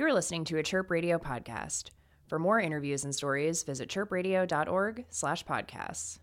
You're listening to a Chirp Radio podcast. For more interviews and stories, visit chirpradio.org slash podcasts.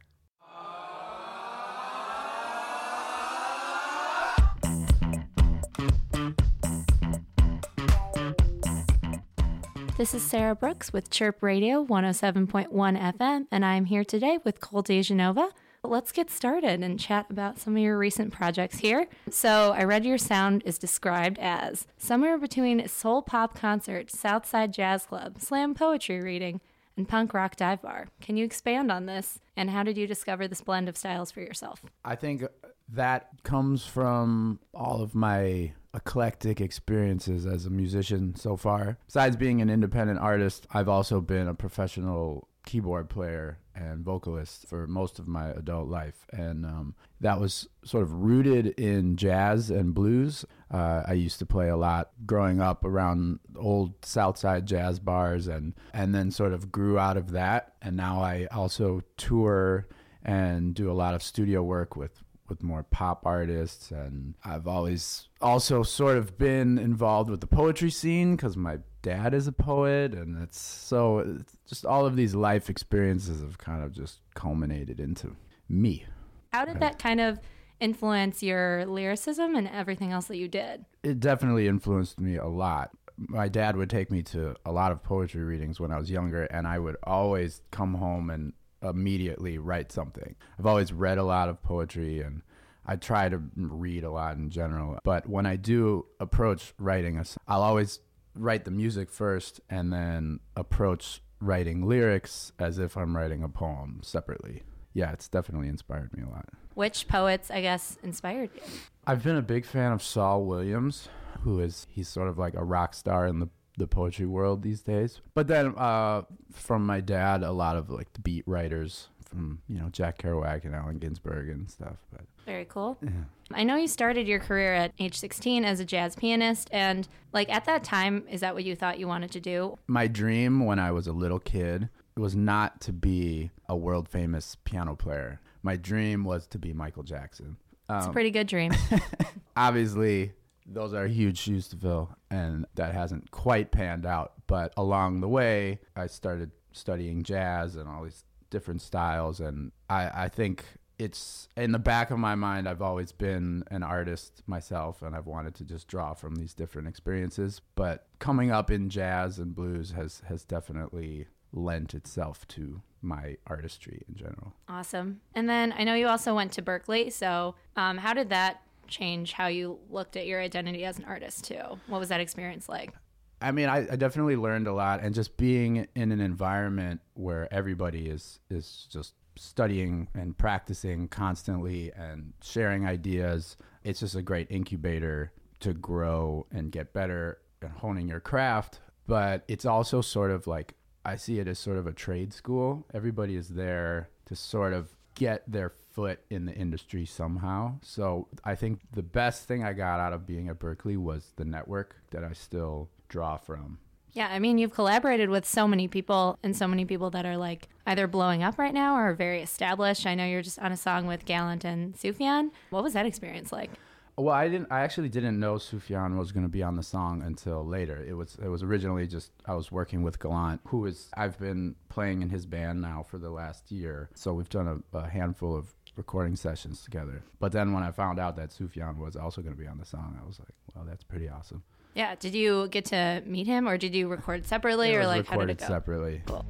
This is Sarah Brooks with Chirp Radio 107.1 FM, and I'm here today with Cole DeGenova. Let's get started and chat about some of your recent projects here. So, I read your sound is described as somewhere between soul pop concert, Southside Jazz Club, slam poetry reading, and punk rock dive bar. Can you expand on this? And how did you discover this blend of styles for yourself? I think that comes from all of my eclectic experiences as a musician so far. Besides being an independent artist, I've also been a professional keyboard player and vocalist for most of my adult life. And um, that was sort of rooted in jazz and blues. Uh, I used to play a lot growing up around old Southside jazz bars and, and then sort of grew out of that. And now I also tour and do a lot of studio work with with more pop artists and I've always also sort of been involved with the poetry scene cuz my dad is a poet and it's so it's just all of these life experiences have kind of just culminated into me. How did that kind of influence your lyricism and everything else that you did? It definitely influenced me a lot. My dad would take me to a lot of poetry readings when I was younger and I would always come home and immediately write something. I've always read a lot of poetry and I try to read a lot in general. But when I do approach writing, I'll always write the music first and then approach writing lyrics as if I'm writing a poem separately. Yeah, it's definitely inspired me a lot. Which poets, I guess, inspired you? I've been a big fan of Saul Williams, who is he's sort of like a rock star in the the poetry world these days. But then uh, from my dad, a lot of like the beat writers from you know Jack Kerouac and Allen Ginsberg and stuff. But very cool. Yeah. I know you started your career at age 16 as a jazz pianist, and like at that time, is that what you thought you wanted to do? My dream when I was a little kid was not to be a world famous piano player. My dream was to be Michael Jackson. Um, it's a pretty good dream. obviously, those are huge shoes to fill, and that hasn't quite panned out. But along the way, I started studying jazz and all these different styles, and I, I think it's in the back of my mind. I've always been an artist myself, and I've wanted to just draw from these different experiences. But coming up in jazz and blues has has definitely lent itself to my artistry in general. Awesome. And then I know you also went to Berklee. So, um, how did that change how you looked at your identity as an artist too? What was that experience like? I mean, I, I, definitely learned a lot, and just being in an environment where everybody is is just studying and practicing constantly and sharing ideas. It's just a great incubator to grow and get better and honing your craft. But it's also sort of like I see it as sort of a trade school. Everybody is there to sort of get their foot in the industry somehow. So I think the best thing I got out of being at Berklee was the network that I still draw from. Yeah, I mean, you've collaborated with so many people and so many people that are like either blowing up right now or very established. I know you're just on a song with Gallant and Sufjan. What was that experience like? Well, I didn't. I actually didn't know Sufjan was going to be on the song until later. It was. It was originally just I was working with Gallant, who is I've been playing in his band now for the last year. So we've done a, a handful of recording sessions together. But then when I found out that Sufjan was also going to be on the song, I was like, well, that's pretty awesome. Yeah. Did you get to meet him, or did you record separately, or like how did it go? Separately. Cool.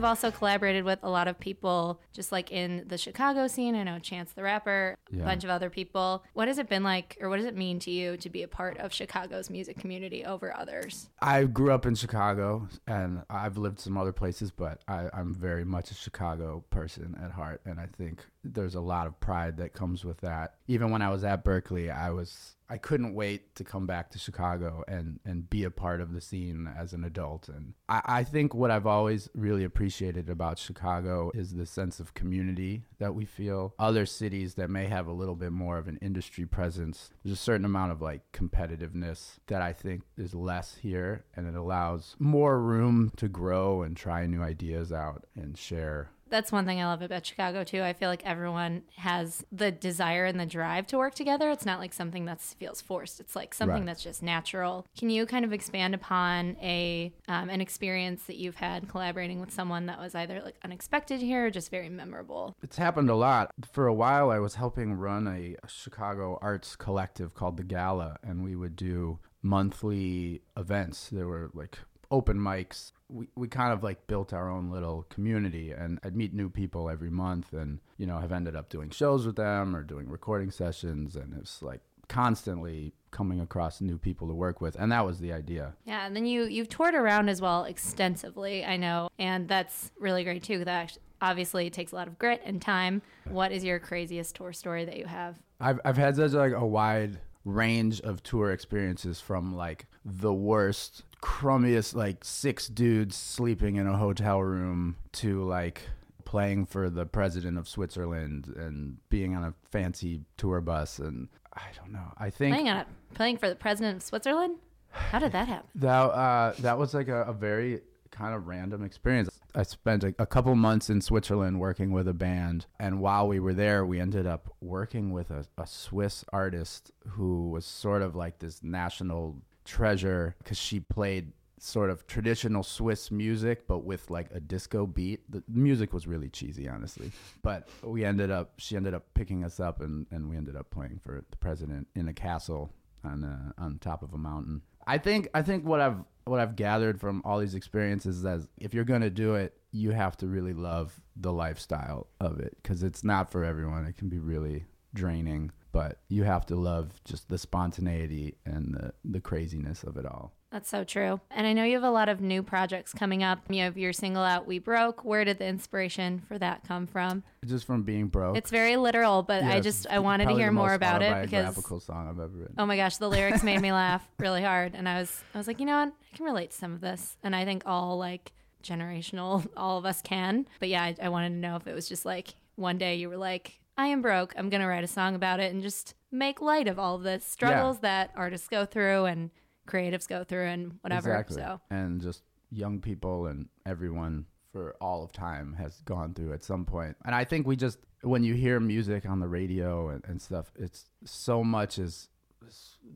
You've also collaborated with a lot of people just like in the Chicago scene. I know Chance the Rapper, yeah. a bunch of other people. What has it been like, or what does it mean to you to be a part of Chicago's music community over others? I grew up in Chicago and I've lived some other places, but I, I'm very much a Chicago person at heart. And I think there's a lot of pride that comes with that. Even when I was at Berklee, I was I couldn't wait to come back to Chicago and and be a part of the scene as an adult. And I, I think what I've always really appreciated about Chicago is the sense of community that we feel. Other cities that may have a little bit more of an industry presence, there's a certain amount of like competitiveness that I think is less here, and it allows more room to grow and try new ideas out and share that's one thing I love about Chicago too. I feel like everyone has the desire and the drive to work together. It's not like something that feels forced. It's like something Right. that's just natural. Can you kind of expand upon a um, an experience that you've had collaborating with someone that was either like unexpected here or just very memorable? It's happened a lot. For a while, I was helping run a Chicago arts collective called The Gala, and we would do monthly events. There were like open mics. We, we kind of like built our own little community, and I'd meet new people every month, and you know, have ended up doing shows with them or doing recording sessions, and it's like constantly coming across new people to work with, and that was the idea. Yeah, and then you you've toured around as well extensively, I know, and that's really great too. That obviously takes a lot of grit and time. What is your craziest tour story that you have? I've I've had such like a wide range of tour experiences from like the worst crummiest like six dudes sleeping in a hotel room to like playing for the president of Switzerland and being on a fancy tour bus and I don't know. I think Playing on it, playing for the president of Switzerland. How did that happen? that uh, that was like a, a very kind of random experience. I spent a, a couple months in Switzerland working with a band, and while we were there, we ended up working with a, a Swiss artist who was sort of like this national treasure because she played sort of traditional Swiss music, but with like a disco beat. The music was really cheesy, honestly. But we ended up, she ended up picking us up, and, and we ended up playing for the president in a castle on uh, on top of a mountain. I think I think what I've what I've gathered from all these experiences is that if you're gonna do it, you have to really love the lifestyle of it because it's not for everyone. It can be really draining, but you have to love just the spontaneity and the the craziness of it all. That's so true. And I know you have a lot of new projects coming up. You have your single out, We Broke. Where did the inspiration for that come from? Just from being broke. It's very literal, but Yeah, I just I wanted to hear more about it because song I've ever written. oh my gosh, the lyrics made me laugh really hard, and I was I was like, you know what, I can relate to some of this, and I think all like generational, all of us can. But yeah, I, I wanted to know if it was just like one day you were like, I am broke, I'm gonna write a song about it and just make light of all the struggles that artists go through and creatives go through and whatever. Exactly. So And just young people and everyone for all of time has gone through at some point. And I think we just, when you hear music on the radio and, and stuff, it's so much as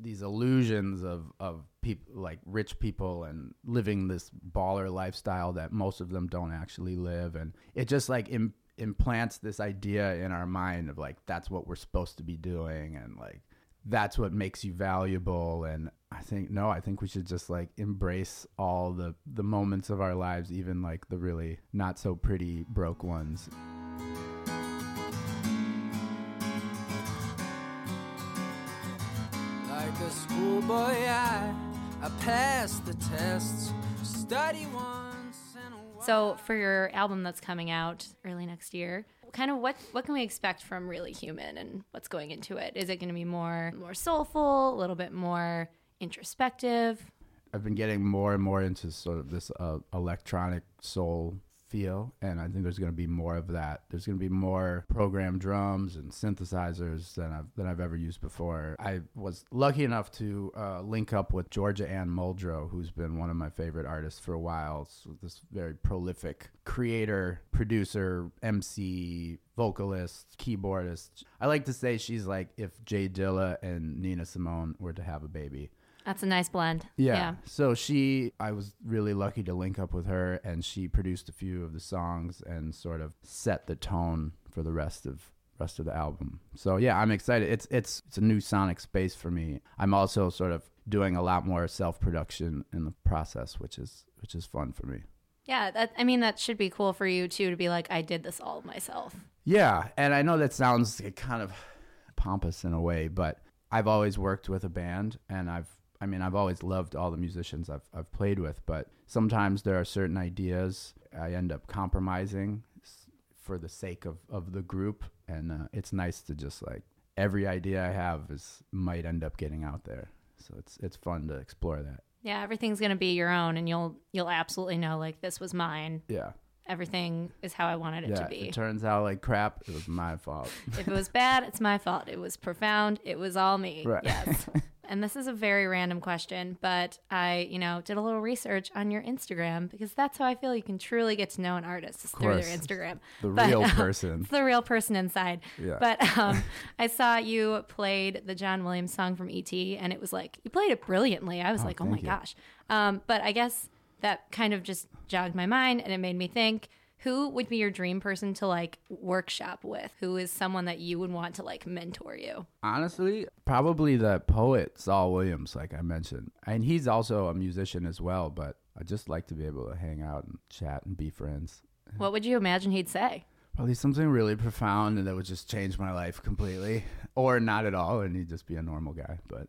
these illusions of, of people like rich people and living this baller lifestyle that most of them don't actually live. And it just like Im- implants this idea in our mind of like, that's what we're supposed to be doing. And like, that's what makes you valuable and i think no i think we should just like embrace all the the moments of our lives even like the really not so pretty broke ones Like a schoolboy, I, I passed the tests, study while. So for your album that's coming out early next year, kind of what what can we expect from Really Human and what's going into it? Is it going to be more more soulful, a little bit more introspective? i've been getting more and more into sort of this uh, electronic soul and i think there's going to be more of that. There's going to be more programmed drums and synthesizers than i've than i've ever used before. I was lucky enough to uh, link up with georgia anne muldrow who's been one of my favorite artists for a while. So this very prolific creator producer mc vocalist keyboardist. I like to say she's like if jay dilla and nina simone were to have a baby That's a nice blend. yeah. So she, I was really lucky to link up with her, and she produced a few of the songs and sort of set the tone for the rest of rest of the album. So yeah, I'm excited. It's it's it's a new sonic space for me. I'm also sort of doing a lot more self production in the process, which is which is fun for me. Yeah, that I mean that should be cool for you too to be like I did this all myself. Yeah, and I know that sounds kind of pompous in a way, but I've always worked with a band and I've I mean, I've always loved all the musicians I've I've played with, but sometimes there are certain ideas I end up compromising for the sake of of the group and uh, it's nice to just like every idea I have is might end up getting out there. So it's it's fun to explore that. Yeah, everything's gonna be your own, and you'll you'll absolutely know like this was mine. Yeah. Everything is how I wanted it Yeah. to be. it turns out like crap, it was my fault. if it was bad, it's my fault. It was profound. It was all me. Right. Yes. and this is a very random question, but I, you know, did a little research on your Instagram because that's how I feel you can truly get to know an artist is through their. Instagram. The But, real um, person. It's the real person inside. Yeah. But um, I saw you played the John Williams song from ET, and it was like you played it brilliantly. I was like, oh my you. gosh. Um, but I guess that kind of just jogged my mind, and it made me think. Who would be your dream person to like workshop with? Who is someone that you would want to like mentor you? Honestly, probably the poet Saul Williams, like I mentioned. And he's also a musician as well, but I just like to be able to hang out and chat and be friends. What would you imagine he'd say? Probably something really profound and that would just change my life completely. Or not at all, and he'd just be a normal guy. But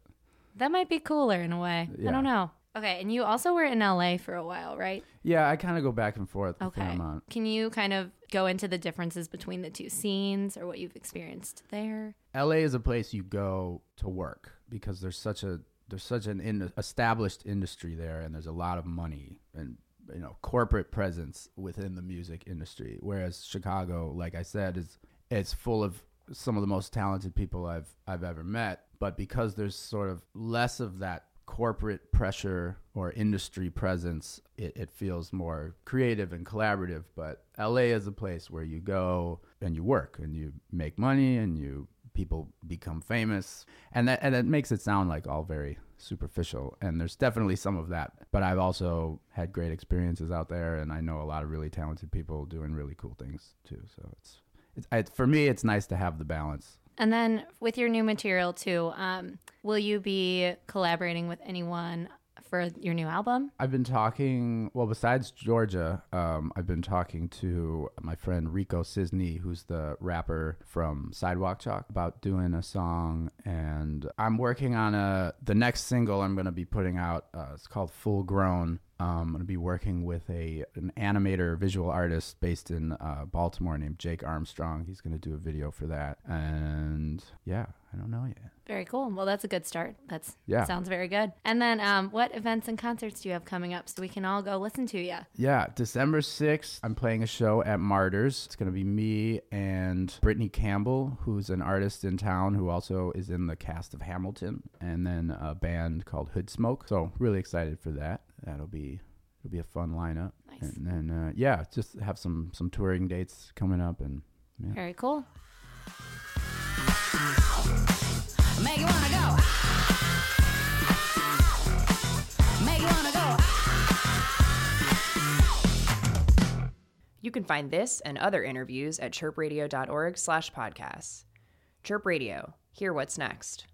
That might be cooler in a way. I don't know. Okay, and you also were in LA for a while, right? yeah, I kind of go back and forth Okay. Can you kind of go into the differences between the two scenes or what you've experienced there? LA is a place you go to work because there's such a there's such an in, established industry there, and there's a lot of money and you know corporate presence within the music industry. Whereas Chicago, like I said, is it's full of some of the most talented people I've I've ever met. But because there's sort of less of that corporate pressure or industry presence, it, it feels more creative and collaborative. But LA is a place where you go and you work and you make money and you people become famous and that and it makes it sound like all very superficial and there's definitely some of that but i've also had great experiences out there and i know a lot of really talented people doing really cool things too so it's, it's I, for me it's nice to have the balance And then with your new material too, um, will you be collaborating with anyone for your new album? I've been talking, well, besides Georgia, um, I've been talking to my friend Rico Sisney, who's the rapper from Sidewalk Chalk, about doing a song. And I'm working on a, the next single I'm going to be putting out. Uh, it's called Full Grown. Um, I'm going to be working with a an animator, visual artist based in uh, Baltimore named Jake Armstrong. He's going to do a video for that. And yeah, I don't know yet. Very cool. Well, that's a good start. That's Yeah. sounds very good. And then, um, what events and concerts do you have coming up so we can all go listen to you? Yeah, December 6th, I'm playing a show at Martyrs. It's going to be me and Brittany Campbell, who's an artist in town who also is in the cast of Hamilton, and then a band called Hood Smoke. So, really excited for that. That'll be it'll be a fun lineup. Nice. And then uh, yeah, just have some some touring dates coming up and Very cool. Make you wanna go. Make you wanna go. You can find this and other interviews at chirpradio.org slash podcasts. Chirp Radio. Hear what's next.